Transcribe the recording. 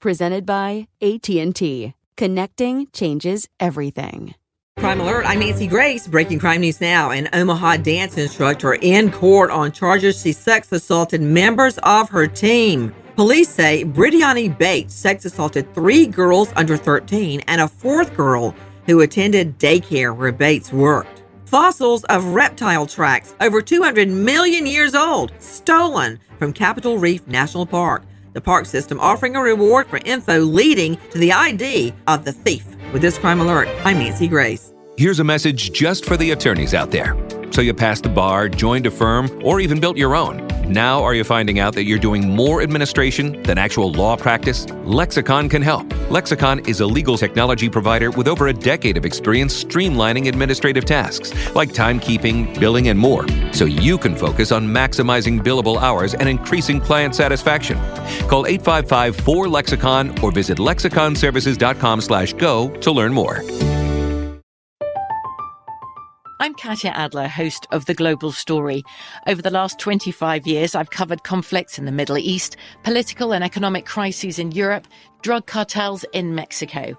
Presented by AT&T. Connecting changes everything. Crime Alert, I'm Nancy Grace. Breaking crime news now. An Omaha dance instructor in court on charges she sex assaulted members of her team. Police say Brittany Bates sex assaulted three girls under 13 and a fourth girl who attended daycare where Bates worked. Fossils of reptile tracks over 200 million years old, stolen from Capitol Reef National Park. The park system offering a reward for info leading to the ID of the thief. With this crime alert, I'm Nancy Grace. Here's a message just for the attorneys out there. So you passed the bar, joined a firm, or even built your own. Now are you finding out that you're doing more administration than actual law practice? Lexicon can help. Lexicon is a legal technology provider with over a decade of experience streamlining administrative tasks like timekeeping, billing, and more, so you can focus on maximizing billable hours and increasing client satisfaction. Call 855-4-LEXICON or visit lexiconservices.com slash go to learn more. I'm Katya Adler, host of The Global Story. Over the last 25 years, I've covered conflicts in the Middle East, political and economic crises in Europe, drug cartels in Mexico.